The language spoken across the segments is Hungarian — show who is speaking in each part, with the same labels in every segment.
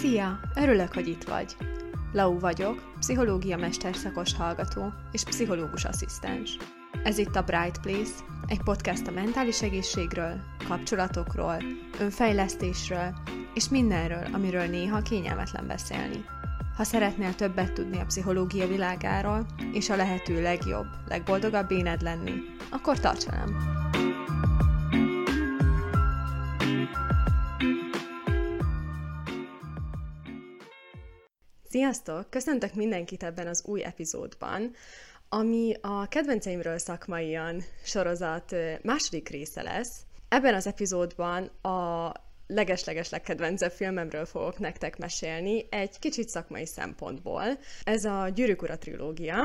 Speaker 1: Szia! Örülök, hogy itt vagy. Lau vagyok, pszichológia mesterszakos hallgató és pszichológus asszisztens. Ez itt a Bright Place, egy podcast a mentális egészségről, kapcsolatokról, önfejlesztésről és mindenről, amiről néha kényelmetlen beszélni. Ha szeretnél többet tudni a pszichológia világáról, és a lehető legjobb, legboldogabb éned lenni, akkor tarts velem! Sziasztok! Köszöntök mindenkit ebben az új epizódban, ami a kedvenceimről szakmaian sorozat második része lesz. Ebben az epizódban a legesleges legkedvencebb filmemről fogok nektek mesélni, egy kicsit szakmai szempontból. Ez a Gyűrűk Ura trilógia.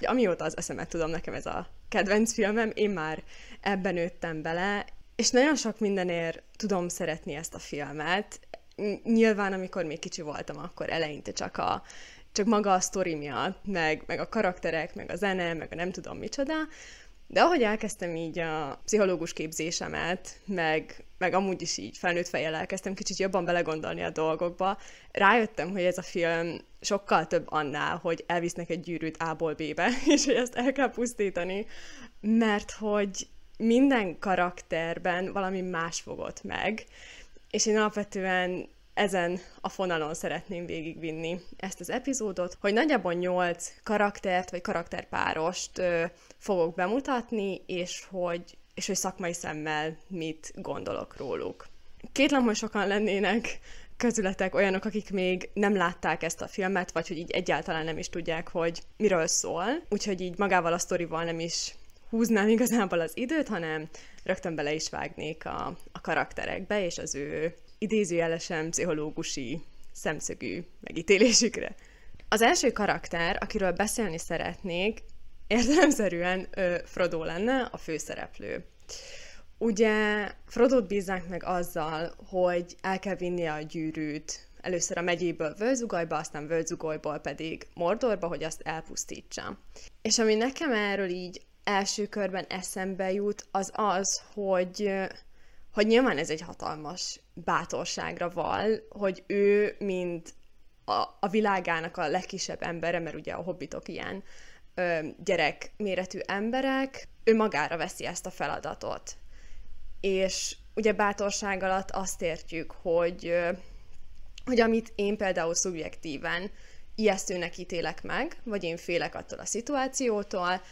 Speaker 1: Amióta az eszemet tudom, nekem ez a kedvenc filmem, én már ebben nőttem bele, és nagyon sok mindenért tudom szeretni ezt a filmet nyilván, amikor még kicsi voltam, akkor eleinte csak a csak maga a sztori miatt, meg, meg a karakterek, meg a zene, meg a nem tudom micsoda, de ahogy elkezdtem így a pszichológus képzésemet, meg, meg amúgy is így felnőtt fejjel elkezdtem kicsit jobban belegondolni a dolgokba, rájöttem, hogy ez a film sokkal több annál, hogy elvisznek egy gyűrűt A-ból B-be, és hogy ezt el kell pusztítani, mert hogy minden karakterben valami más fogott meg, és én alapvetően ezen a fonalon szeretném végigvinni ezt az epizódot, hogy nagyjából nyolc karaktert vagy karakterpárost ö, fogok bemutatni, és hogy, és hogy szakmai szemmel mit gondolok róluk. Kétlem, hogy sokan lennének közületek olyanok, akik még nem látták ezt a filmet, vagy hogy így egyáltalán nem is tudják, hogy miről szól. Úgyhogy így magával a sztorival nem is húznám igazából az időt, hanem rögtön bele is vágnék a, a karakterekbe és az ő idézőjelesen pszichológusi szemszögű megítélésükre. Az első karakter, akiről beszélni szeretnék, értelemszerűen ö, Frodo lenne, a főszereplő. Ugye Frodót bízzák meg azzal, hogy el kell vinnie a gyűrűt először a megyéből Völzugajba, aztán Völzugolyból pedig Mordorba, hogy azt elpusztítsa. És ami nekem erről így első körben eszembe jut, az az, hogy hogy nyilván ez egy hatalmas bátorságra val, hogy ő, mint a, a világának a legkisebb embere, mert ugye a hobbitok ilyen ö, gyerek méretű emberek, ő magára veszi ezt a feladatot. És ugye bátorság alatt azt értjük, hogy, ö, hogy amit én például szubjektíven ijesztőnek ítélek meg, vagy én félek attól a szituációtól,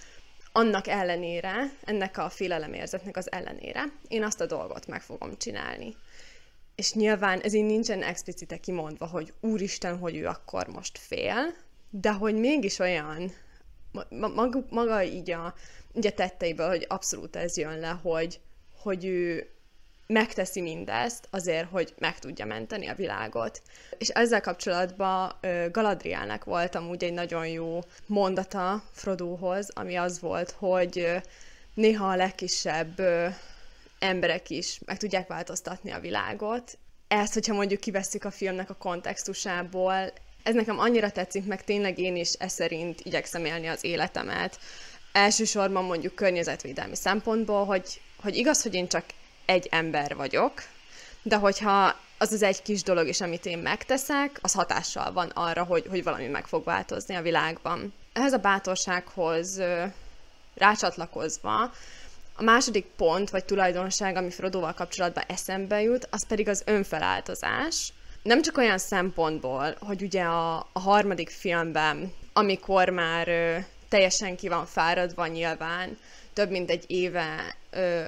Speaker 1: annak ellenére, ennek a félelemérzetnek az ellenére, én azt a dolgot meg fogom csinálni. És nyilván ez így nincsen explicite kimondva, hogy úristen, hogy ő akkor most fél, de hogy mégis olyan, maga, maga így a, így tetteiből, hogy abszolút ez jön le, hogy, hogy ő megteszi mindezt azért, hogy meg tudja menteni a világot. És ezzel kapcsolatban Galadrielnek volt amúgy egy nagyon jó mondata Frodohoz, ami az volt, hogy néha a legkisebb emberek is meg tudják változtatni a világot. Ezt, hogyha mondjuk kivesszük a filmnek a kontextusából, ez nekem annyira tetszik, meg tényleg én is ez szerint igyekszem élni az életemet. Elsősorban mondjuk környezetvédelmi szempontból, hogy, hogy igaz, hogy én csak egy ember vagyok, de hogyha az az egy kis dolog is, amit én megteszek, az hatással van arra, hogy, hogy valami meg fog változni a világban. Ehhez a bátorsághoz rácsatlakozva, a második pont, vagy tulajdonság, ami Frodoval kapcsolatban eszembe jut, az pedig az önfeláltozás. Nem csak olyan szempontból, hogy ugye a, a harmadik filmben, amikor már ö, teljesen ki van fáradva nyilván, több mint egy éve ö,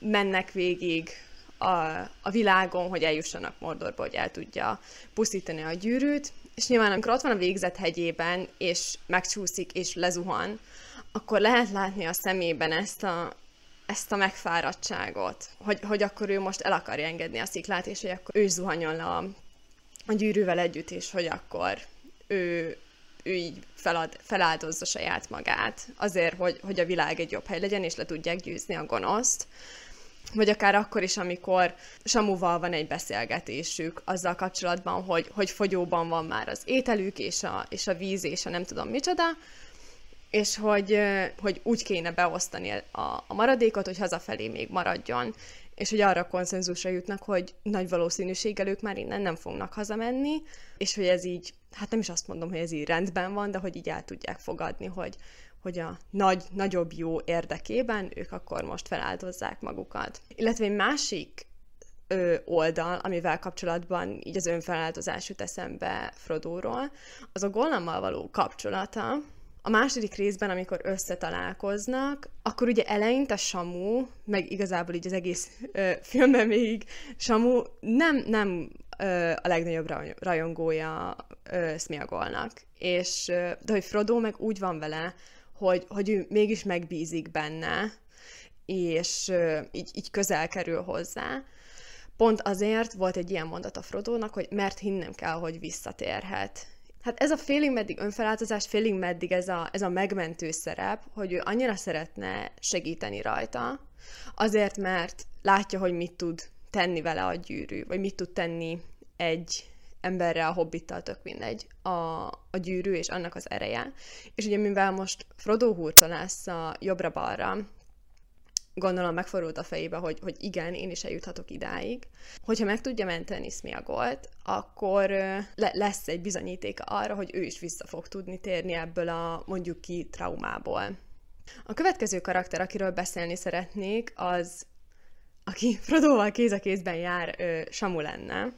Speaker 1: mennek végig a, a világon, hogy eljussanak Mordorba, hogy el tudja pusztítani a gyűrűt, és nyilván amikor ott van a végzet hegyében, és megcsúszik, és lezuhan, akkor lehet látni a szemében ezt a, ezt a megfáradtságot, hogy, hogy akkor ő most el akarja engedni a sziklát, és hogy akkor ő zuhanjon le a, a gyűrűvel együtt, és hogy akkor ő, ő így felad, feláldozza saját magát azért, hogy, hogy a világ egy jobb hely legyen, és le tudják győzni a gonoszt vagy akár akkor is, amikor Samuval van egy beszélgetésük azzal kapcsolatban, hogy, hogy fogyóban van már az ételük, és a, és a víz, és a nem tudom micsoda, és hogy, hogy úgy kéne beosztani a, a maradékot, hogy hazafelé még maradjon. és hogy arra konszenzusra jutnak, hogy nagy valószínűséggel ők már innen nem fognak hazamenni, és hogy ez így, hát nem is azt mondom, hogy ez így rendben van, de hogy így el tudják fogadni, hogy, hogy a nagy, nagyobb jó érdekében ők akkor most feláldozzák magukat. Illetve egy másik ö, oldal, amivel kapcsolatban így az önfeláldozás jut eszembe Frodóról, az a Gollammal való kapcsolata, a második részben, amikor összetalálkoznak, akkor ugye eleinte Samu, meg igazából így az egész ö, filmben még Samu nem, nem ö, a legnagyobb rajongója ö, Smiagolnak. És, de hogy Frodo meg úgy van vele, hogy, hogy ő mégis megbízik benne, és így, így közel kerül hozzá. Pont azért volt egy ilyen mondat a Frodónak, hogy mert hinnem kell, hogy visszatérhet Hát ez a félig meddig önfeláltozás, félig meddig ez a, ez a megmentő szerep, hogy ő annyira szeretne segíteni rajta, azért, mert látja, hogy mit tud tenni vele a gyűrű, vagy mit tud tenni egy emberre, a hobbittal, tök mindegy, a, a gyűrű és annak az ereje. És ugye mivel most Frodo hurca lesz a jobbra-balra, gondolom megfordult a fejébe, hogy, hogy igen, én is eljuthatok idáig. Hogyha meg tudja menteni Smiagolt, akkor le, lesz egy bizonyítéka arra, hogy ő is vissza fog tudni térni ebből a mondjuk ki traumából. A következő karakter, akiről beszélni szeretnék, az, aki Frodoval kéz a kézben jár, Samu lenne.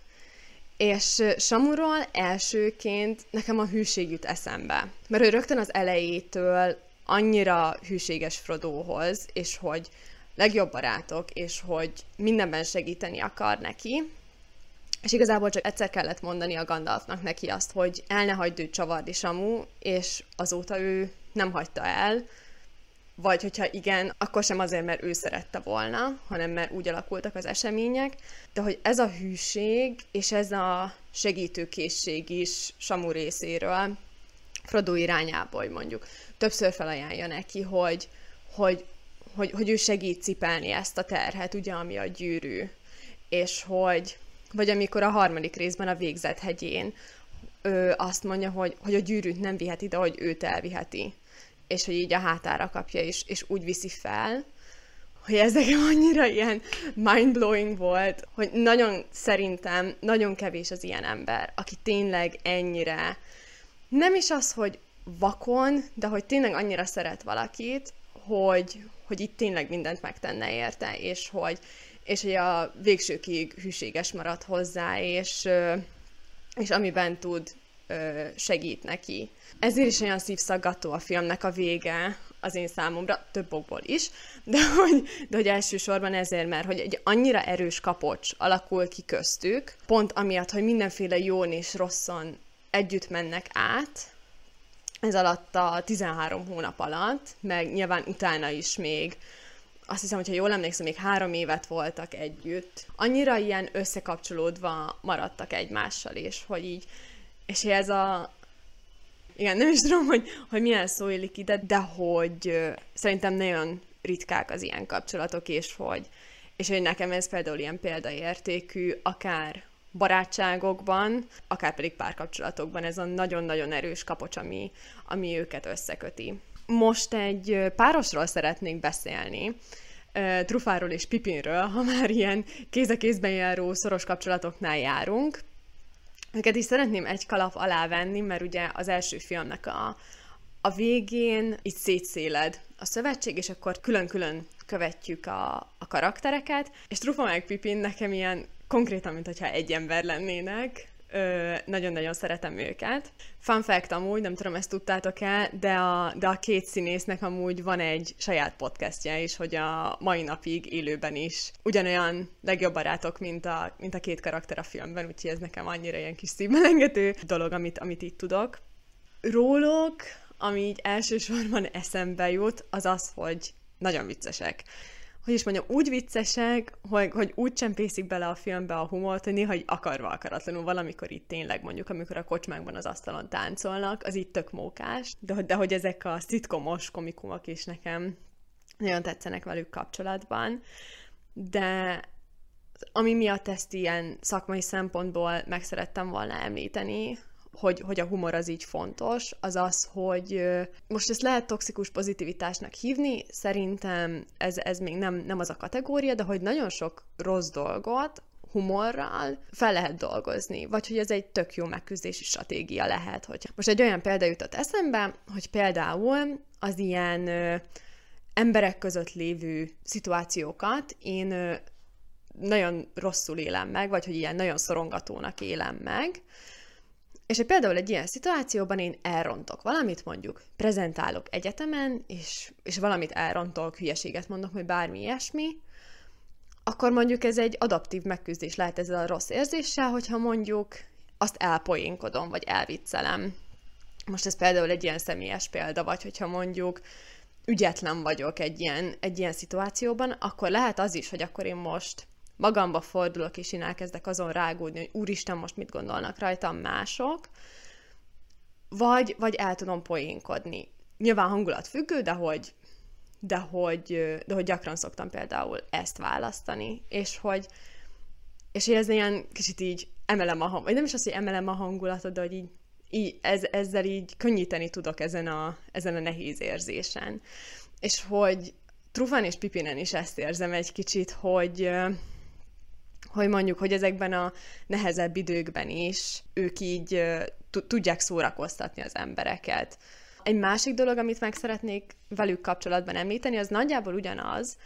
Speaker 1: És Samuról elsőként nekem a hűség jut eszembe. Mert ő rögtön az elejétől annyira hűséges Frodohoz, és hogy legjobb barátok, és hogy mindenben segíteni akar neki, és igazából csak egyszer kellett mondani a Gandalfnak neki azt, hogy el ne hagyd őt csavarni Samu, és azóta ő nem hagyta el, vagy hogyha igen, akkor sem azért, mert ő szerette volna, hanem mert úgy alakultak az események, de hogy ez a hűség és ez a segítőkészség is Samu részéről, Frodo irányából mondjuk, többször felajánlja neki, hogy, hogy hogy, hogy ő segít cipelni ezt a terhet, ugye, ami a gyűrű. És hogy, vagy amikor a harmadik részben a végzet hegyén ő azt mondja, hogy, hogy a gyűrűt nem viheti, de hogy őt elviheti. És hogy így a hátára kapja, és, és úgy viszi fel, hogy ez nekem annyira ilyen mindblowing volt, hogy nagyon szerintem nagyon kevés az ilyen ember, aki tényleg ennyire nem is az, hogy vakon, de hogy tényleg annyira szeret valakit, hogy, hogy itt tényleg mindent megtenne érte, és hogy, és hogy a végsőkig hűséges marad hozzá, és, és amiben tud, segít neki. Ezért is olyan szívszaggató a filmnek a vége az én számomra, több okból is, de hogy, de hogy elsősorban ezért, mert hogy egy annyira erős kapocs alakul ki köztük, pont amiatt, hogy mindenféle jón és rosszon együtt mennek át, ez alatt a 13 hónap alatt, meg nyilván utána is még, azt hiszem, hogyha jól emlékszem, még három évet voltak együtt. Annyira ilyen összekapcsolódva maradtak egymással, és hogy így, és ez a, igen, nem is tudom, hogy, hogy milyen szó élik ide, de hogy szerintem nagyon ritkák az ilyen kapcsolatok, és hogy, és hogy nekem ez például ilyen példaértékű, akár barátságokban, akár pedig párkapcsolatokban ez a nagyon-nagyon erős kapocs, ami, ami őket összeköti. Most egy párosról szeretnék beszélni, Trufáról és Pipinről, ha már ilyen kéz a kézben járó szoros kapcsolatoknál járunk. Őket is szeretném egy kalap alá venni, mert ugye az első filmnek a, a végén így szétszéled a szövetség, és akkor külön-külön követjük a, a karaktereket, és Trufa meg Pipin nekem ilyen konkrétan, mint hogyha egy ember lennének, nagyon-nagyon szeretem őket. Fun fact amúgy, nem tudom, ezt tudtátok-e, de a, de a két színésznek amúgy van egy saját podcastja is, hogy a mai napig élőben is ugyanolyan legjobb barátok, mint a, mint a két karakter a filmben, úgyhogy ez nekem annyira ilyen kis szívmelengető dolog, amit, amit itt tudok. Róluk, ami így elsősorban eszembe jut, az az, hogy nagyon viccesek hogy is mondjam, úgy viccesek, hogy, hogy úgy csempészik bele a filmbe a humort, hogy néha akarva akaratlanul valamikor itt tényleg mondjuk, amikor a kocsmákban az asztalon táncolnak, az itt tök mókás, de, de hogy ezek a szitkomos komikumok is nekem nagyon tetszenek velük kapcsolatban, de ami miatt ezt ilyen szakmai szempontból meg szerettem volna említeni, hogy, hogy a humor az így fontos, az az, hogy most ezt lehet toxikus pozitivitásnak hívni, szerintem ez, ez még nem, nem az a kategória, de hogy nagyon sok rossz dolgot humorral fel lehet dolgozni, vagy hogy ez egy tök jó megküzdési stratégia lehet. Hogy most egy olyan példa jutott eszembe, hogy például az ilyen ö, emberek között lévő szituációkat én ö, nagyon rosszul élem meg, vagy hogy ilyen nagyon szorongatónak élem meg, és hogy például egy ilyen szituációban én elrontok valamit, mondjuk prezentálok egyetemen, és, és valamit elrontok, hülyeséget mondok, vagy bármi ilyesmi, akkor mondjuk ez egy adaptív megküzdés lehet ezzel a rossz érzéssel, hogyha mondjuk azt elpoénkodom, vagy elviccelem. Most ez például egy ilyen személyes példa, vagy hogyha mondjuk ügyetlen vagyok egy ilyen, egy ilyen szituációban, akkor lehet az is, hogy akkor én most magamba fordulok, és én elkezdek azon rágódni, hogy úristen, most mit gondolnak rajtam mások, vagy, vagy el tudom poénkodni. Nyilván hangulat függő, de hogy, de hogy, de hogy gyakran szoktam például ezt választani, és hogy, és hogy ez ilyen kicsit így emelem a hang, vagy nem is az, hogy emelem a hangulatot, de hogy így, így ez, ezzel így könnyíteni tudok ezen a, ezen a nehéz érzésen. És hogy Trufan és Pipinen is ezt érzem egy kicsit, hogy, hogy mondjuk, hogy ezekben a nehezebb időkben is ők így tudják szórakoztatni az embereket. Egy másik dolog, amit meg szeretnék velük kapcsolatban említeni, az nagyjából ugyanaz,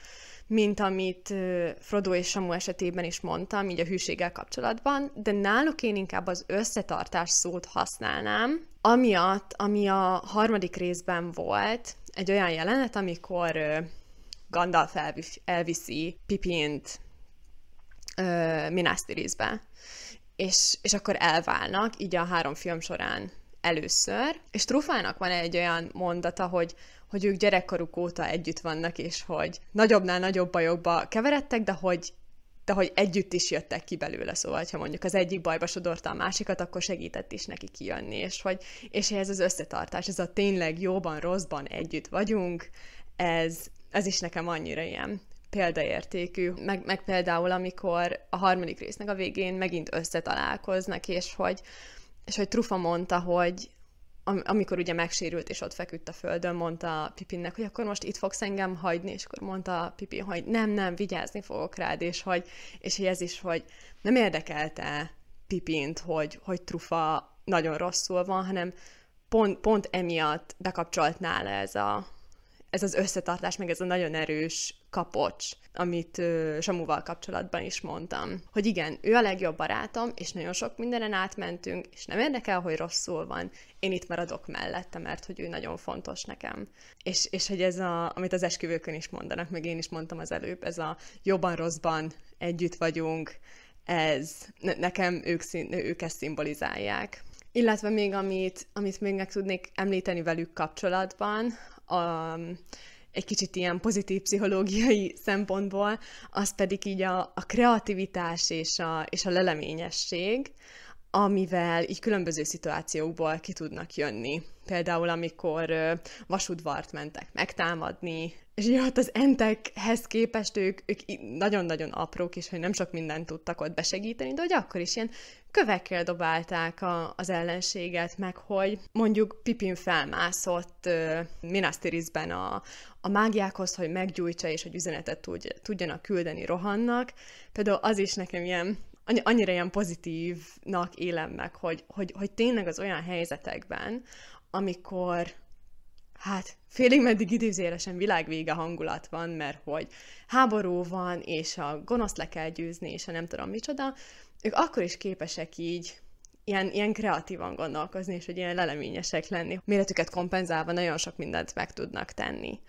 Speaker 1: mint amit Frodo és Samu esetében is mondtam, így a hűséggel kapcsolatban, de náluk én inkább az összetartás szót használnám, amiatt, ami a harmadik részben volt, egy olyan jelenet, amikor Gandalf elviszi Pipint Tirithbe. És, és akkor elválnak, így a három film során először, és Trufának van egy olyan mondata, hogy, hogy ők gyerekkoruk óta együtt vannak, és hogy nagyobbnál nagyobb bajokba keveredtek, de hogy de hogy együtt is jöttek ki belőle, szóval, ha mondjuk az egyik bajba sodorta a másikat, akkor segített is neki kijönni, és hogy és ez az összetartás, ez a tényleg jóban, rosszban együtt vagyunk, ez, ez is nekem annyira ilyen példaértékű, meg, meg például, amikor a harmadik résznek a végén megint összetalálkoznak, és hogy, és hogy Trufa mondta, hogy am, amikor ugye megsérült, és ott feküdt a földön, mondta Pipinnek, hogy akkor most itt fogsz engem hagyni, és akkor mondta Pipin, hogy nem, nem, vigyázni fogok rád, és hogy, és ez is, hogy nem érdekelte Pipint, hogy, hogy Trufa nagyon rosszul van, hanem pont, pont emiatt bekapcsolt nála ez a, ez az összetartás, meg ez a nagyon erős kapocs, amit uh, Samuval kapcsolatban is mondtam. Hogy igen, ő a legjobb barátom, és nagyon sok mindenen átmentünk, és nem érdekel, hogy rosszul van, én itt maradok mellette, mert hogy ő nagyon fontos nekem. És, és hogy ez, a, amit az esküvőkön is mondanak, meg én is mondtam az előbb, ez a jobban-rosszban együtt vagyunk, ez nekem ők, szín, ők ezt szimbolizálják. Illetve még amit, amit még meg tudnék említeni velük kapcsolatban, a, egy kicsit ilyen pozitív pszichológiai szempontból, az pedig így a, a kreativitás és a, és a leleményesség, amivel így különböző szituációkból ki tudnak jönni. Például, amikor vasudvart mentek megtámadni, és ugye ott az entekhez képest ők, ők nagyon-nagyon aprók, és hogy nem sok mindent tudtak ott besegíteni, de hogy akkor is ilyen kövekkel dobálták a, az ellenséget, meg hogy mondjuk Pipin felmászott uh, Minas a, a mágiákhoz, hogy meggyújtsa, és hogy üzenetet tud, tudjanak küldeni Rohannak. Például az is nekem ilyen annyira ilyen pozitívnak élem meg, hogy, hogy, hogy tényleg az olyan helyzetekben, amikor hát félig meddig időzélesen világvége hangulat van, mert hogy háború van, és a gonoszt le kell győzni, és a nem tudom micsoda, ők akkor is képesek így ilyen, ilyen kreatívan gondolkozni, és hogy ilyen leleményesek lenni. Méretüket kompenzálva nagyon sok mindent meg tudnak tenni.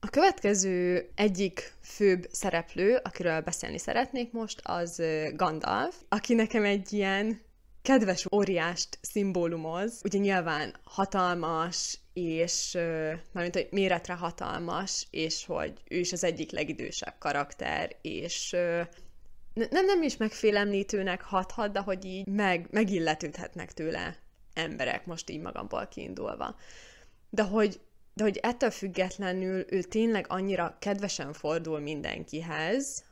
Speaker 1: A következő egyik főbb szereplő, akiről beszélni szeretnék most, az Gandalf, aki nekem egy ilyen kedves óriást szimbólumoz. Ugye nyilván hatalmas, és mármint, hogy méretre hatalmas, és hogy ő is az egyik legidősebb karakter, és nem, nem is megfélemlítőnek hathat, de hogy így meg, megilletődhetnek tőle emberek, most így magamból kiindulva. De hogy de hogy ettől függetlenül ő tényleg annyira kedvesen fordul mindenkihez,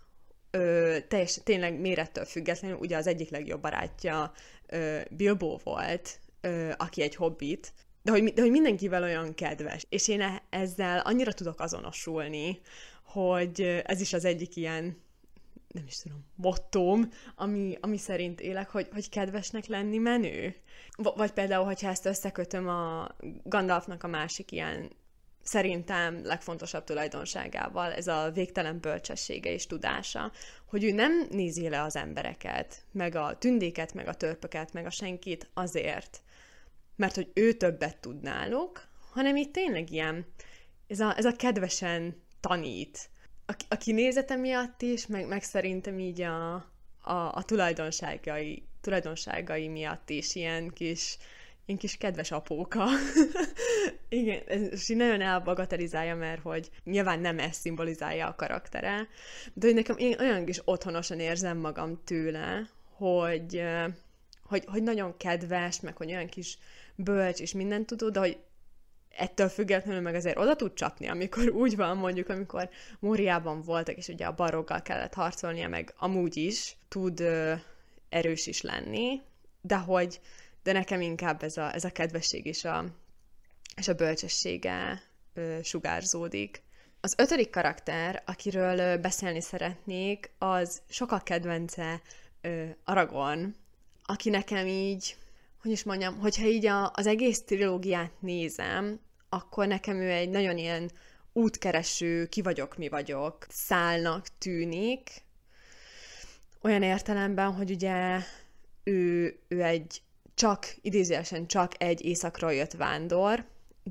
Speaker 1: ö, teljes, tényleg mérettől függetlenül, ugye az egyik legjobb barátja ö, Bilbo volt ö, aki egy hobbit, de hogy, de hogy mindenkivel olyan kedves. És én e- ezzel annyira tudok azonosulni, hogy ez is az egyik ilyen nem is tudom, mottóm, ami, ami szerint élek, hogy, hogy kedvesnek lenni menő. V- vagy például, hogyha ezt összekötöm a Gandalfnak a másik ilyen szerintem legfontosabb tulajdonságával, ez a végtelen bölcsessége és tudása, hogy ő nem nézi le az embereket, meg a tündéket, meg a törpöket, meg a senkit azért, mert hogy ő többet tud náluk, hanem itt tényleg ilyen, ez a, ez a kedvesen tanít, a, a kinézete miatt is, meg, meg szerintem így a, a, a tulajdonságai, tulajdonságai miatt is ilyen kis, ilyen kis kedves apóka. Igen, ez így nagyon elbagatelizálja, mert hogy nyilván nem ez szimbolizálja a karaktere, de hogy nekem én olyan kis otthonosan érzem magam tőle, hogy, hogy, hogy nagyon kedves, meg hogy olyan kis bölcs és mindent tudó, de hogy ettől függetlenül meg azért oda tud csapni, amikor úgy van, mondjuk, amikor Móriában voltak, és ugye a baroggal kellett harcolnia, meg amúgy is tud ö, erős is lenni, de hogy, de nekem inkább ez a, ez a kedvesség és a, és a bölcsessége ö, sugárzódik. Az ötödik karakter, akiről beszélni szeretnék, az sokak kedvence ö, Aragon, aki nekem így hogy is mondjam, hogyha így a, az egész trilógiát nézem, akkor nekem ő egy nagyon ilyen útkereső, ki vagyok, mi vagyok, szálnak tűnik, olyan értelemben, hogy ugye ő, ő egy csak, idézőesen csak egy éjszakról jött vándor,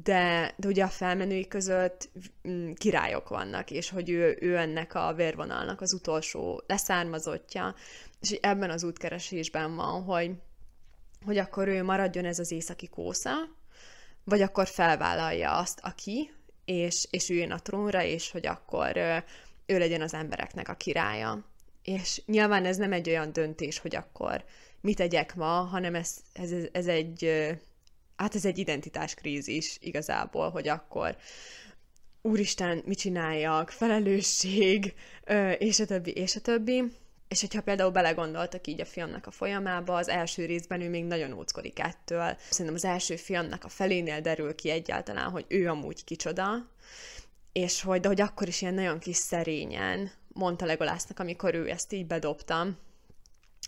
Speaker 1: de, de ugye a felmenői között mm, királyok vannak, és hogy ő, ő ennek a vérvonalnak az utolsó leszármazottja, és ebben az útkeresésben van, hogy hogy akkor ő maradjon ez az északi kósza, vagy akkor felvállalja azt, aki, és, és üljön a trónra, és hogy akkor ő legyen az embereknek a királya. És nyilván ez nem egy olyan döntés, hogy akkor mit tegyek ma, hanem ez, ez, ez egy, hát ez egy identitáskrízis igazából, hogy akkor úristen, mit csináljak, felelősség, és a többi, és a többi. És hogyha például belegondoltak így a filmnek a folyamába, az első részben ő még nagyon óckodik ettől. Szerintem az első filmnek a felénél derül ki egyáltalán, hogy ő amúgy kicsoda, és hogy, de hogy akkor is ilyen nagyon kis szerényen mondta Legolásznak, amikor ő ezt így bedobta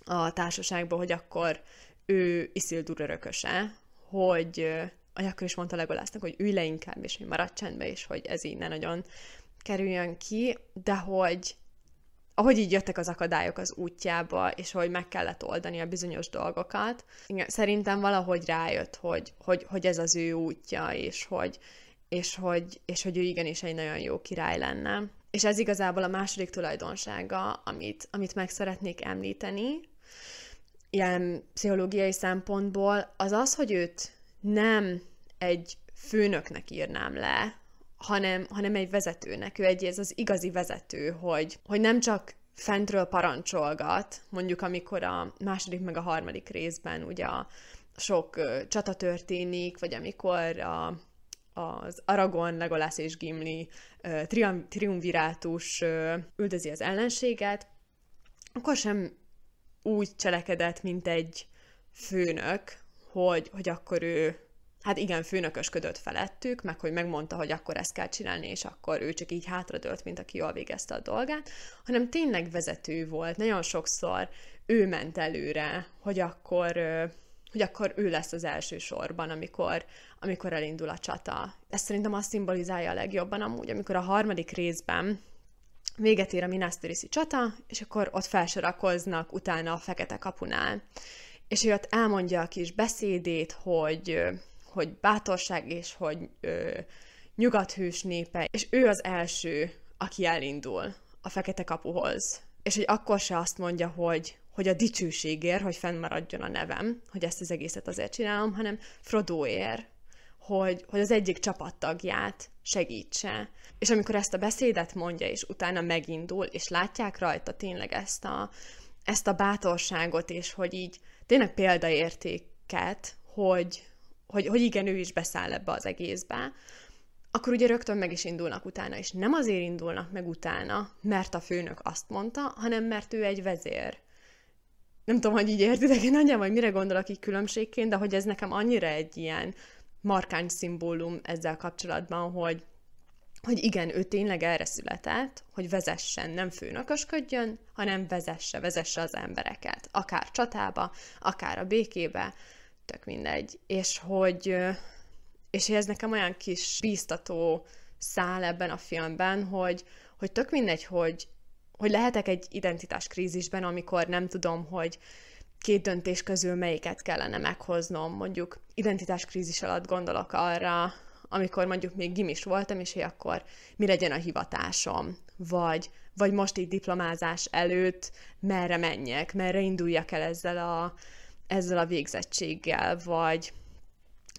Speaker 1: a társaságba, hogy akkor ő Isildur örököse, hogy, hogy akkor is mondta Legolásznak, hogy ülj le inkább, és hogy maradj csendbe, és hogy ez így ne nagyon kerüljön ki, de hogy ahogy így jöttek az akadályok az útjába, és hogy meg kellett oldani a bizonyos dolgokat, igen, szerintem valahogy rájött, hogy, hogy, hogy ez az ő útja, és hogy, és hogy, és hogy ő igenis egy nagyon jó király lenne. És ez igazából a második tulajdonsága, amit, amit meg szeretnék említeni, ilyen pszichológiai szempontból, az az, hogy őt nem egy főnöknek írnám le, hanem, hanem egy vezetőnek. Ő egy ez az igazi vezető, hogy, hogy nem csak fentről parancsolgat, mondjuk amikor a második meg a harmadik részben ugye sok csata történik, vagy amikor a, az Aragon, Legolas és Gimli trium, triumvirátus uh, üldözi az ellenséget, akkor sem úgy cselekedett, mint egy főnök, hogy, hogy akkor ő hát igen, főnökösködött felettük, meg hogy megmondta, hogy akkor ezt kell csinálni, és akkor ő csak így hátradőlt, mint aki jól végezte a dolgát, hanem tényleg vezető volt. Nagyon sokszor ő ment előre, hogy akkor, hogy akkor ő lesz az első sorban, amikor, amikor elindul a csata. Ez szerintem azt szimbolizálja a legjobban amúgy, amikor a harmadik részben véget ér a Minas csata, és akkor ott felsorakoznak utána a Fekete kapunál. És ő ott elmondja a kis beszédét, hogy hogy bátorság és hogy ö, nyugathős népe, és ő az első, aki elindul a fekete kapuhoz. És hogy akkor se azt mondja, hogy, hogy a dicsőségért, hogy fennmaradjon a nevem, hogy ezt az egészet azért csinálom, hanem Frodoér, hogy, hogy az egyik csapattagját segítse. És amikor ezt a beszédet mondja, és utána megindul, és látják rajta tényleg ezt a, ezt a bátorságot, és hogy így tényleg példaértéket, hogy, hogy, hogy igen, ő is beszáll ebbe az egészbe, akkor ugye rögtön meg is indulnak utána, és nem azért indulnak meg utána, mert a főnök azt mondta, hanem mert ő egy vezér. nem tudom, hogy így értitek, én nagyjából, hogy mire gondolok így különbségként, de hogy ez nekem annyira egy ilyen markáns szimbólum ezzel kapcsolatban, hogy hogy igen, ő tényleg erre született, hogy vezessen, nem főnökösködjön, hanem vezesse, vezesse az embereket, akár csatába, akár a békébe, tök mindegy. És hogy, és ez nekem olyan kis bíztató szál ebben a filmben, hogy, hogy tök mindegy, hogy, hogy lehetek egy identitáskrízisben, amikor nem tudom, hogy két döntés közül melyiket kellene meghoznom. Mondjuk identitáskrízis alatt gondolok arra, amikor mondjuk még gimis voltam, és hogy akkor mi legyen a hivatásom, vagy, vagy most így diplomázás előtt merre menjek, merre induljak el ezzel a, ezzel a végzettséggel, vagy,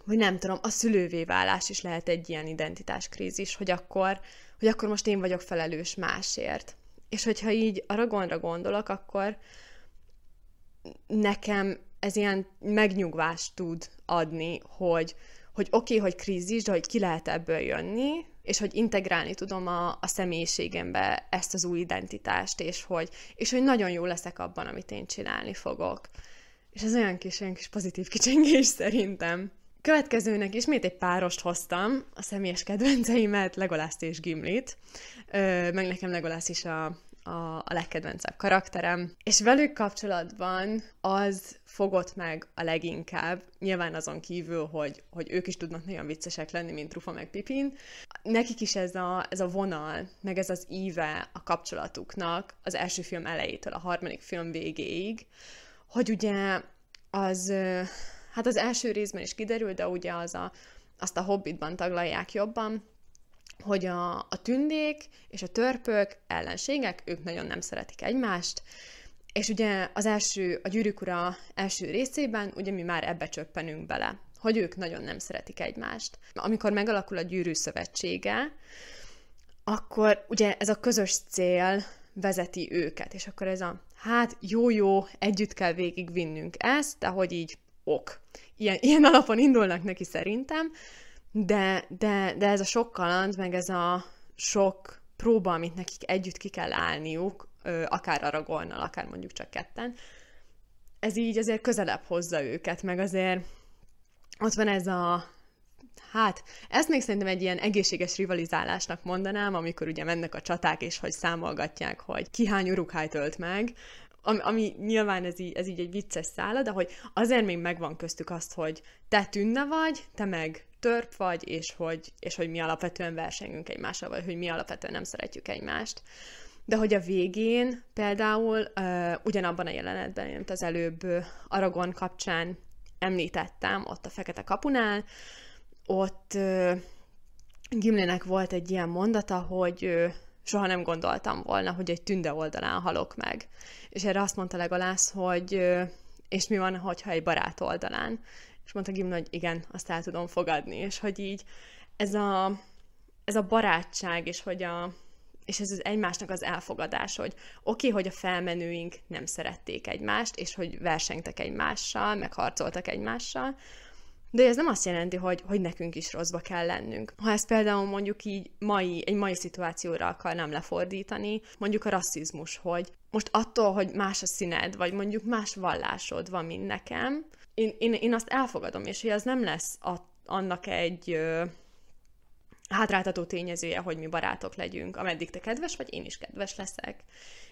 Speaker 1: vagy nem tudom, a szülővé válás is lehet egy ilyen identitáskrízis, hogy akkor, hogy akkor most én vagyok felelős másért. És hogyha így Aragonra gondolok, akkor nekem ez ilyen megnyugvást tud adni, hogy, hogy oké, okay, hogy krízis, de hogy ki lehet ebből jönni, és hogy integrálni tudom a, a személyiségembe ezt az új identitást, és hogy, és hogy nagyon jó leszek abban, amit én csinálni fogok. És ez olyan kis, olyan kis pozitív kicsengés szerintem. Következőnek ismét egy párost hoztam, a személyes kedvenceimet, Legolászt és Gimlit, meg nekem Legolász is a, a, a legkedvencebb karakterem, és velük kapcsolatban az fogott meg a leginkább, nyilván azon kívül, hogy, hogy ők is tudnak nagyon viccesek lenni, mint Trufa meg Pipin. Nekik is ez a, ez a vonal, meg ez az íve a kapcsolatuknak az első film elejétől a harmadik film végéig, hogy ugye az, hát az első részben is kiderül, de ugye az a, azt a Hobbitban taglalják jobban, hogy a, a tündék és a törpök ellenségek, ők nagyon nem szeretik egymást, és ugye az első, a gyűrűk ura első részében, ugye mi már ebbe csöppenünk bele, hogy ők nagyon nem szeretik egymást. Amikor megalakul a gyűrű szövetsége, akkor ugye ez a közös cél vezeti őket, és akkor ez a, hát jó-jó, együtt kell végigvinnünk ezt, de hogy így ok. Ilyen, ilyen alapon indulnak neki szerintem, de, de, de ez a sok kaland, meg ez a sok próba, amit nekik együtt ki kell állniuk, akár Aragornnal, akár mondjuk csak ketten, ez így azért közelebb hozza őket, meg azért ott van ez a Hát, ezt még szerintem egy ilyen egészséges rivalizálásnak mondanám, amikor ugye mennek a csaták, és hogy számolgatják, hogy ki hány urukájt ölt meg, ami, ami nyilván ez így, ez így egy vicces szála, de hogy azért még megvan köztük azt, hogy te tünne vagy, te meg törp vagy, és hogy, és hogy mi alapvetően versengünk egymással, vagy hogy mi alapvetően nem szeretjük egymást. De hogy a végén például uh, ugyanabban a jelenetben, amit az előbb Aragon kapcsán említettem, ott a Fekete Kapunál, ott uh, Gimlinek volt egy ilyen mondata, hogy uh, soha nem gondoltam volna, hogy egy tünde oldalán halok meg. És erre azt mondta legalász, hogy és mi van, hogyha egy barát oldalán. És mondta Gimli, hogy igen, azt el tudom fogadni, és hogy így ez a, ez a barátság, és hogy a, és ez az egymásnak az elfogadás, hogy oké, okay, hogy a felmenőink nem szerették egymást, és hogy versengtek egymással, meg harcoltak egymással, de ez nem azt jelenti, hogy, hogy nekünk is rosszba kell lennünk. Ha ezt például mondjuk így mai, egy mai szituációra akarnám lefordítani, mondjuk a rasszizmus, hogy most attól, hogy más a színed, vagy mondjuk más vallásod van, mint nekem, én, én, én azt elfogadom, és hogy az nem lesz a, annak egy ö, hátráltató tényezője, hogy mi barátok legyünk, ameddig te kedves vagy, én is kedves leszek.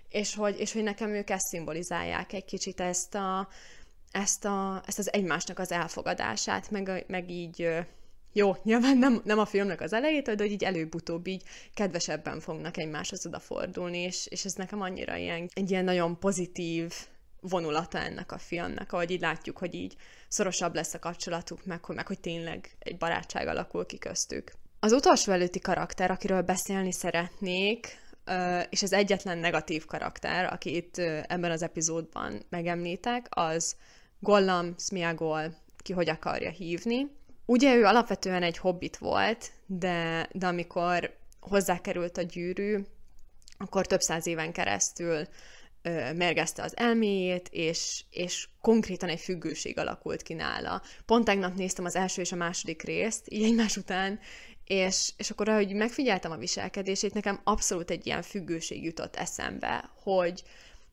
Speaker 1: És hogy, és hogy nekem ők ezt szimbolizálják egy kicsit ezt, a, ezt, a, ezt az egymásnak az elfogadását, meg, meg így jó, nyilván nem, nem a filmnek az elejétől, de hogy így előbb-utóbb így kedvesebben fognak egymáshoz odafordulni, és, és ez nekem annyira ilyen, egy ilyen nagyon pozitív vonulata ennek a filmnek, ahogy így látjuk, hogy így szorosabb lesz a kapcsolatuk, meg, meg hogy tényleg egy barátság alakul ki köztük. Az utolsó előtti karakter, akiről beszélni szeretnék, és az egyetlen negatív karakter, akit ebben az epizódban megemlítek, az Gollam Smiagol, ki hogy akarja hívni. Ugye ő alapvetően egy hobbit volt, de, de amikor hozzákerült a gyűrű, akkor több száz éven keresztül ö, mérgezte az elméjét, és, és konkrétan egy függőség alakult ki nála. Pont tegnap néztem az első és a második részt, így egymás után, és, és akkor, ahogy megfigyeltem a viselkedését, nekem abszolút egy ilyen függőség jutott eszembe, hogy,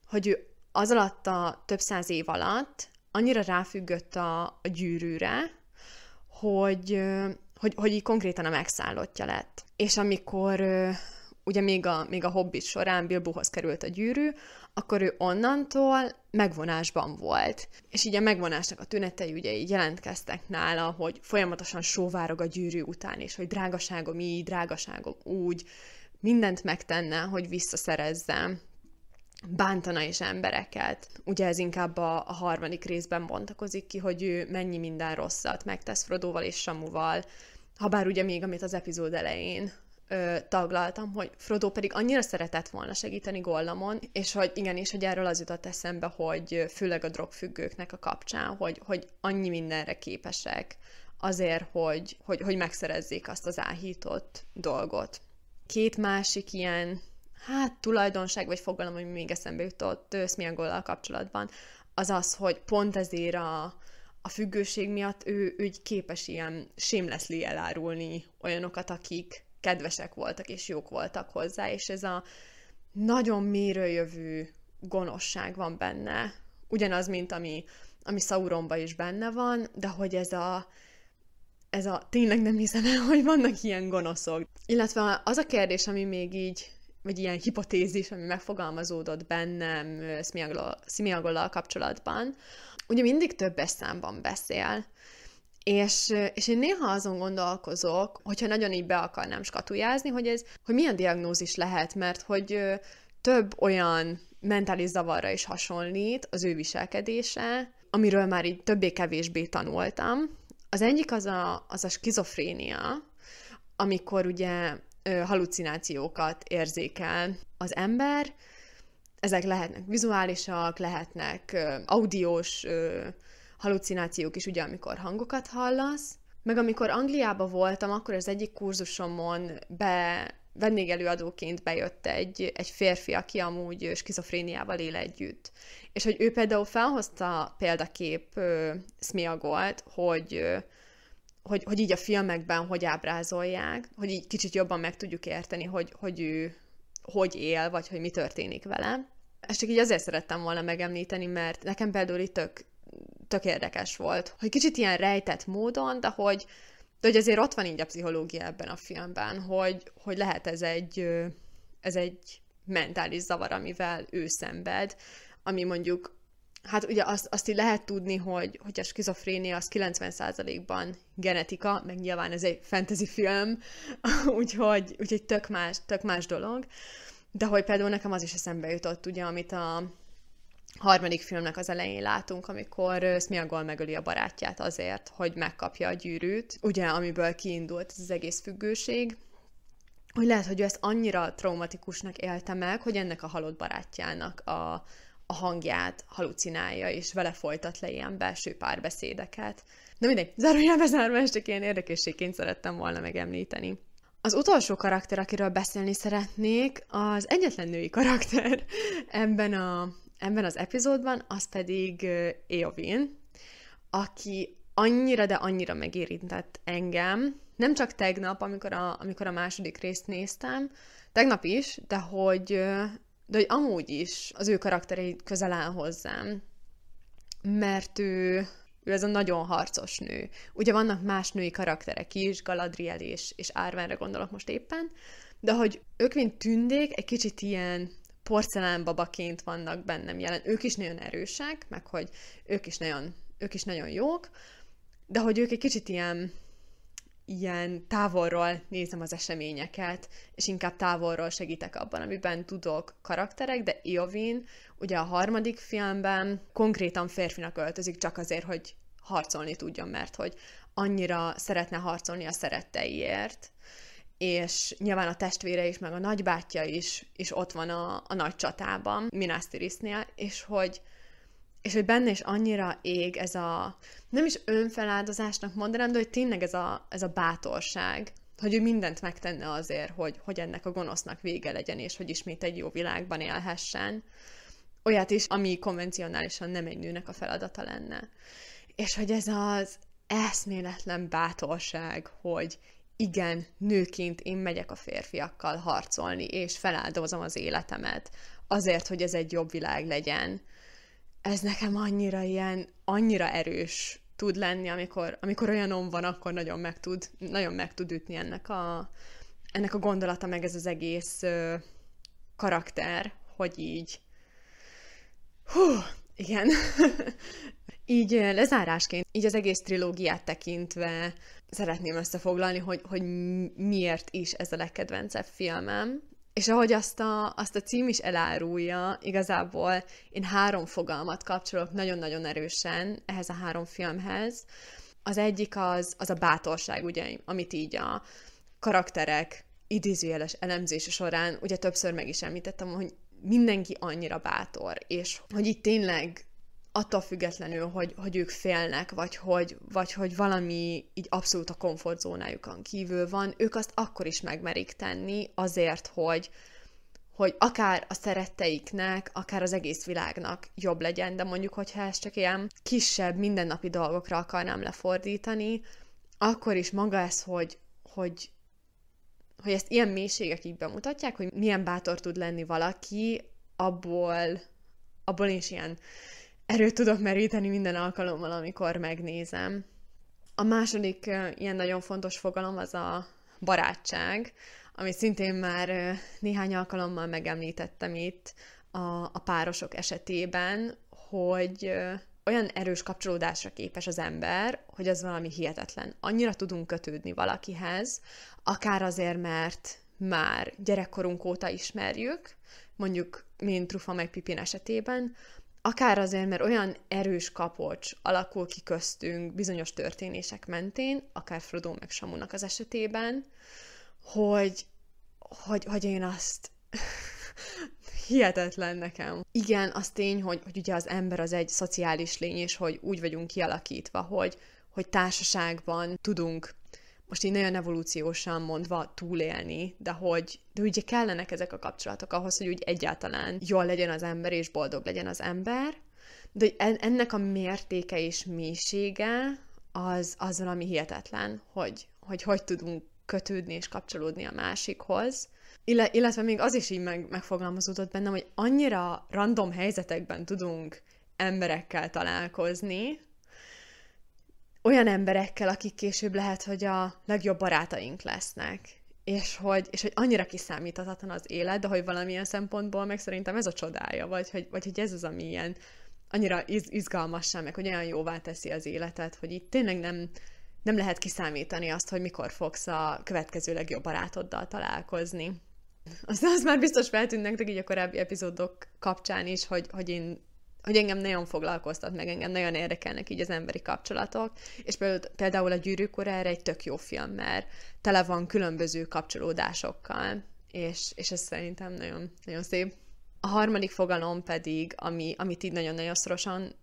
Speaker 1: hogy ő az alatt a több száz év alatt annyira ráfüggött a, a gyűrűre, hogy, hogy, hogy így konkrétan a megszállottja lett. És amikor ugye még a, még a Hobbit során Bilbohoz került a gyűrű, akkor ő onnantól megvonásban volt. És így a megvonásnak a tünetei ugye így jelentkeztek nála, hogy folyamatosan sóvárog a gyűrű után, és hogy drágaságom így, drágaságom úgy, mindent megtenne, hogy visszaszerezze bántana is embereket. Ugye ez inkább a, a harmadik részben bontakozik ki, hogy ő mennyi minden rosszat megtesz Frodoval és Samuval, habár ugye még, amit az epizód elején ö, taglaltam, hogy Frodo pedig annyira szeretett volna segíteni Gollamon, és hogy igenis, hogy erről az jutott eszembe, hogy főleg a drogfüggőknek a kapcsán, hogy, hogy annyi mindenre képesek azért, hogy, hogy, hogy megszerezzék azt az áhított dolgot. Két másik ilyen, hát tulajdonság vagy fogalom, ami még eszembe jutott Smiagollal kapcsolatban, az az, hogy pont ezért a, a függőség miatt ő, ő képes ilyen sémleszli elárulni olyanokat, akik, kedvesek voltak és jók voltak hozzá, és ez a nagyon mérőjövő gonoszság van benne. Ugyanaz, mint ami, ami Sauronban is benne van, de hogy ez a, ez a tényleg nem hiszem el, hogy vannak ilyen gonoszok. Illetve az a kérdés, ami még így, vagy ilyen hipotézis, ami megfogalmazódott bennem Smiagollal kapcsolatban, ugye mindig többes számban beszél, és, és én néha azon gondolkozok, hogyha nagyon így be akarnám skatujázni, hogy ez, hogy milyen diagnózis lehet, mert hogy több olyan mentális zavarra is hasonlít az ő viselkedése, amiről már így többé-kevésbé tanultam. Az egyik az a, az a skizofrénia, amikor ugye halucinációkat érzékel az ember, ezek lehetnek vizuálisak, lehetnek audiós halucinációk is, ugye, amikor hangokat hallasz, meg amikor Angliába voltam, akkor az egyik kurzusomon be vendégelőadóként bejött egy, egy férfi, aki amúgy skizofréniával él együtt. És hogy ő például felhozta példakép uh, Smiagolt, hogy, hogy, hogy így a filmekben hogy ábrázolják, hogy így kicsit jobban meg tudjuk érteni, hogy, hogy ő hogy él, vagy hogy mi történik vele. Ezt csak így azért szerettem volna megemlíteni, mert nekem például itt tök tök érdekes volt, hogy kicsit ilyen rejtett módon, de hogy, de hogy azért ott van így a pszichológia ebben a filmben, hogy, hogy lehet ez egy, ez egy mentális zavar, amivel ő szenved, ami mondjuk Hát ugye azt, azt így lehet tudni, hogy, hogy a skizofrénia az 90%-ban genetika, meg nyilván ez egy fantasy film, úgyhogy, úgyhogy tök, más, tök más dolog. De hogy például nekem az is eszembe jutott, ugye, amit a, harmadik filmnek az elején látunk, amikor Smiagol megöli a barátját azért, hogy megkapja a gyűrűt, ugye, amiből kiindult ez az egész függőség, hogy lehet, hogy ő ezt annyira traumatikusnak élte meg, hogy ennek a halott barátjának a, a hangját halucinálja, és vele folytat le ilyen belső párbeszédeket. De mindegy, zárójelbe zárva, csak ilyen érdekességként szerettem volna megemlíteni. Az utolsó karakter, akiről beszélni szeretnék, az egyetlen női karakter ebben a, ebben az epizódban, az pedig Eowyn, aki annyira, de annyira megérintett engem, nem csak tegnap, amikor a, amikor a második részt néztem, tegnap is, de hogy, de hogy amúgy is az ő karakterei közel áll hozzám, mert ő, ő ez a nagyon harcos nő. Ugye vannak más női karakterek is, Galadriel és, és Árvánra gondolok most éppen, de hogy ők mint tündék egy kicsit ilyen porcelánbabaként vannak bennem jelen. Ők is nagyon erősek, meg hogy ők is nagyon, ők is nagyon jók, de hogy ők egy kicsit ilyen, ilyen távolról nézem az eseményeket, és inkább távolról segítek abban, amiben tudok karakterek, de Iovin ugye a harmadik filmben konkrétan férfinak öltözik csak azért, hogy harcolni tudjon, mert hogy annyira szeretne harcolni a szeretteiért, és nyilván a testvére is, meg a nagybátyja is, is ott van a, a nagy csatában, Minas Tirithnél, és hogy, és hogy benne is annyira ég ez a, nem is önfeláldozásnak mondanám, de hogy tényleg ez a, ez a bátorság, hogy ő mindent megtenne azért, hogy, hogy ennek a gonosznak vége legyen, és hogy ismét egy jó világban élhessen. Olyat is, ami konvencionálisan nem egy nőnek a feladata lenne. És hogy ez az eszméletlen bátorság, hogy igen, nőként én megyek a férfiakkal harcolni, és feláldozom az életemet azért, hogy ez egy jobb világ legyen. Ez nekem annyira ilyen, annyira erős tud lenni, amikor, amikor olyanom van, akkor nagyon meg tud, nagyon meg tud ütni ennek a, ennek a gondolata, meg ez az egész ö, karakter, hogy így hú, igen. így lezárásként, így az egész trilógiát tekintve szeretném összefoglalni, hogy, hogy miért is ez a legkedvencebb filmem. És ahogy azt a, azt a cím is elárulja, igazából én három fogalmat kapcsolok nagyon-nagyon erősen ehhez a három filmhez. Az egyik az, az a bátorság, ugye, amit így a karakterek idézőjeles elemzése során, ugye többször meg is említettem, hogy mindenki annyira bátor, és hogy itt tényleg attól függetlenül, hogy, hogy ők félnek, vagy hogy, vagy hogy valami így abszolút a komfortzónájukon kívül van, ők azt akkor is megmerik tenni azért, hogy, hogy akár a szeretteiknek, akár az egész világnak jobb legyen, de mondjuk, hogyha ezt csak ilyen kisebb, mindennapi dolgokra akarnám lefordítani, akkor is maga ez, hogy, hogy, hogy ezt ilyen mélységekig bemutatják, hogy milyen bátor tud lenni valaki, abból, abból is ilyen erőt tudok meríteni minden alkalommal, amikor megnézem. A második ilyen nagyon fontos fogalom az a barátság, amit szintén már néhány alkalommal megemlítettem itt a, a párosok esetében, hogy olyan erős kapcsolódásra képes az ember, hogy az valami hihetetlen. Annyira tudunk kötődni valakihez, akár azért, mert már gyerekkorunk óta ismerjük, mondjuk, mint Trufa meg Pipin esetében, akár azért, mert olyan erős kapocs alakul ki köztünk bizonyos történések mentén, akár Frodo meg Samunak az esetében, hogy, hogy, hogy én azt hihetetlen nekem. Igen, az tény, hogy, hogy ugye az ember az egy szociális lény, és hogy úgy vagyunk kialakítva, hogy, hogy társaságban tudunk most így nagyon evolúciósan mondva túlélni, de hogy de ugye kellenek ezek a kapcsolatok ahhoz, hogy úgy egyáltalán jól legyen az ember, és boldog legyen az ember, de ennek a mértéke és mélysége az, az valami hihetetlen, hogy, hogy hogy tudunk kötődni és kapcsolódni a másikhoz, illetve még az is így meg, megfogalmazódott bennem, hogy annyira random helyzetekben tudunk emberekkel találkozni, olyan emberekkel, akik később lehet, hogy a legjobb barátaink lesznek. És hogy, és hogy annyira kiszámíthatatlan az élet, de hogy valamilyen szempontból meg szerintem ez a csodája, vagy hogy, vagy hogy ez az, ami ilyen annyira iz, izgalmassá, meg hogy olyan jóvá teszi az életet, hogy itt tényleg nem, nem lehet kiszámítani azt, hogy mikor fogsz a következő legjobb barátoddal találkozni. Az, az már biztos feltűnt nektek így a korábbi epizódok kapcsán is, hogy, hogy én hogy engem nagyon foglalkoztat, meg engem nagyon érdekelnek így az emberi kapcsolatok, és például a Gyűrűk erre egy tök jó film, mert tele van különböző kapcsolódásokkal, és, és ez szerintem nagyon, nagyon szép. A harmadik fogalom pedig, ami, amit így nagyon-nagyon szorosan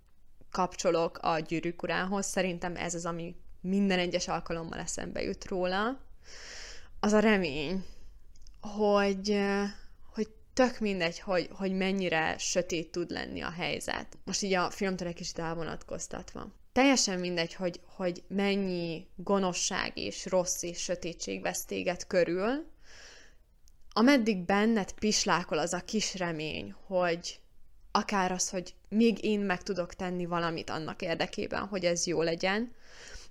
Speaker 1: kapcsolok a Gyűrűk szerintem ez az, ami minden egyes alkalommal eszembe jut róla, az a remény, hogy, tök mindegy, hogy, hogy mennyire sötét tud lenni a helyzet. Most így a filmtől egy kicsit elvonatkoztatva. Teljesen mindegy, hogy, hogy mennyi gonoszság és rossz és sötétség vesz téged körül, ameddig benned pislákol az a kis remény, hogy akár az, hogy még én meg tudok tenni valamit annak érdekében, hogy ez jó legyen,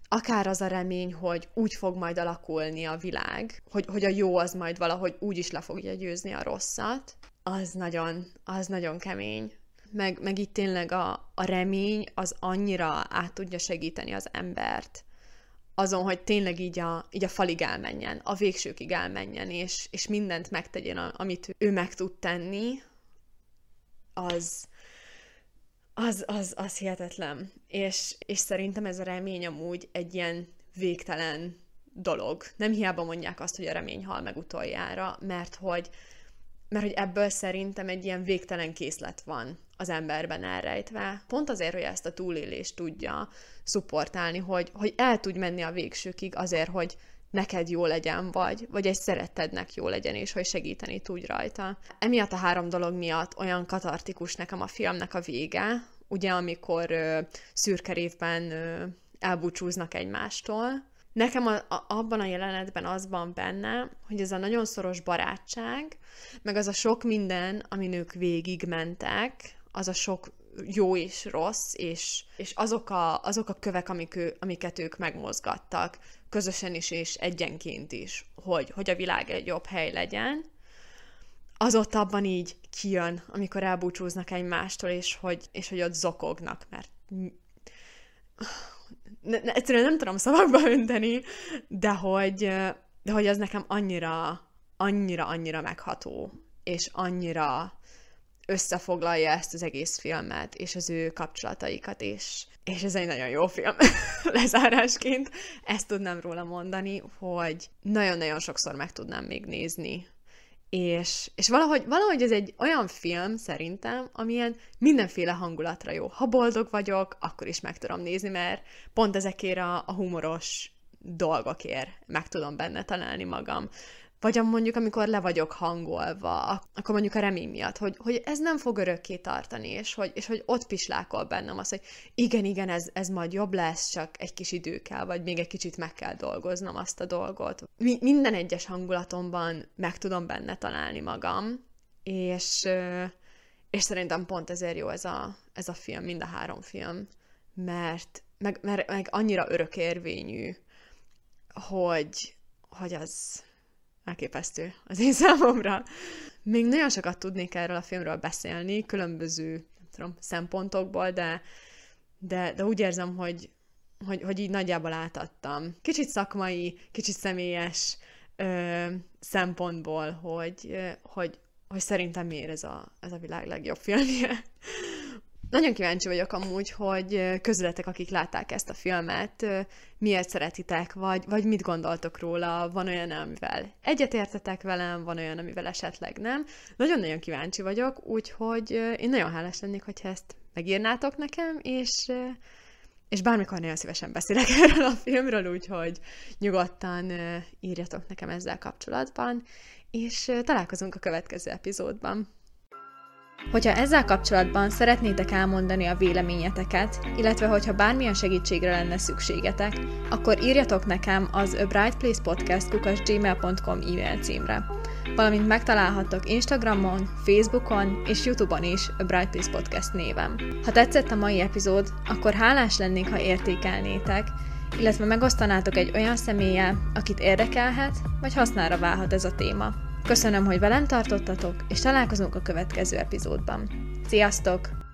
Speaker 1: akár az a remény, hogy úgy fog majd alakulni a világ, hogy, hogy a jó az majd valahogy úgy is le fogja győzni a rosszat, az nagyon, az nagyon kemény. Meg, meg itt tényleg a, a remény az annyira át tudja segíteni az embert, azon, hogy tényleg így a, így a falig elmenjen, a végsőkig elmenjen, és, és mindent megtegyen, amit ő meg tud tenni, az, az, az, az hihetetlen. És, és szerintem ez a remény amúgy egy ilyen végtelen dolog. Nem hiába mondják azt, hogy a remény hal meg utoljára, mert hogy, mert hogy ebből szerintem egy ilyen végtelen készlet van az emberben elrejtve. Pont azért, hogy ezt a túlélést tudja szupportálni, hogy, hogy el tudj menni a végsőkig azért, hogy neked jó legyen, vagy, vagy egy szerettednek jó legyen, és hogy segíteni tudj rajta. Emiatt a három dolog miatt olyan katartikus nekem a filmnek a vége, ugye amikor ö, szürke révben ö, elbúcsúznak egymástól. Nekem a, a, abban a jelenetben az van benne, hogy ez a nagyon szoros barátság, meg az a sok minden, amin ők végigmentek, az a sok jó és rossz, és, és azok, a, azok a kövek, amik ő, amiket ők megmozgattak, közösen is és egyenként is, hogy, hogy a világ egy jobb hely legyen, az ott abban így kijön, amikor elbúcsúznak egymástól, és hogy, és hogy ott zokognak, mert ne, ne, egyszerűen nem tudom szavakba önteni, de hogy, de hogy az nekem annyira, annyira, annyira megható, és annyira összefoglalja ezt az egész filmet, és az ő kapcsolataikat, és, és ez egy nagyon jó film lezárásként. Ezt tudnám róla mondani, hogy nagyon-nagyon sokszor meg tudnám még nézni. És, és valahogy, valahogy ez egy olyan film szerintem, amilyen mindenféle hangulatra jó. Ha boldog vagyok, akkor is meg tudom nézni, mert pont ezekért a, a humoros dolgokért meg tudom benne találni magam vagy mondjuk, amikor le vagyok hangolva, akkor mondjuk a remény miatt, hogy, hogy ez nem fog örökké tartani, és hogy, és hogy ott pislákol bennem az, hogy igen, igen, ez, ez majd jobb lesz, csak egy kis idő kell, vagy még egy kicsit meg kell dolgoznom azt a dolgot. Mi, minden egyes hangulatomban meg tudom benne találni magam, és, és szerintem pont ezért jó ez a, ez a film, mind a három film, mert meg, mert, meg annyira örökérvényű, hogy, hogy az, elképesztő az én számomra. Még nagyon sokat tudnék erről a filmről beszélni, különböző nem tudom, szempontokból, de, de, de úgy érzem, hogy, hogy, hogy így nagyjából átadtam. Kicsit szakmai, kicsit személyes ö, szempontból, hogy, ö, hogy, hogy szerintem miért ez a, ez a világ legjobb filmje. Nagyon kíváncsi vagyok amúgy, hogy közületek, akik látták ezt a filmet, miért szeretitek, vagy, vagy mit gondoltok róla, van olyan, amivel egyetértetek velem, van olyan, amivel esetleg nem. Nagyon-nagyon kíváncsi vagyok, úgyhogy én nagyon hálás lennék, hogyha ezt megírnátok nekem, és, és bármikor nagyon szívesen beszélek erről a filmről, úgyhogy nyugodtan írjatok nekem ezzel kapcsolatban, és találkozunk a következő epizódban. Hogyha ezzel kapcsolatban szeretnétek elmondani a véleményeteket, illetve hogyha bármilyen segítségre lenne szükségetek, akkor írjatok nekem az A Bright Place Podcast gmail.com e-mail címre. Valamint megtalálhattok Instagramon, Facebookon és Youtube-on is A Bright Place Podcast névem. Ha tetszett a mai epizód, akkor hálás lennék, ha értékelnétek, illetve megosztanátok egy olyan személlyel, akit érdekelhet, vagy hasznára válhat ez a téma. Köszönöm, hogy velem tartottatok, és találkozunk a következő epizódban. Sziasztok!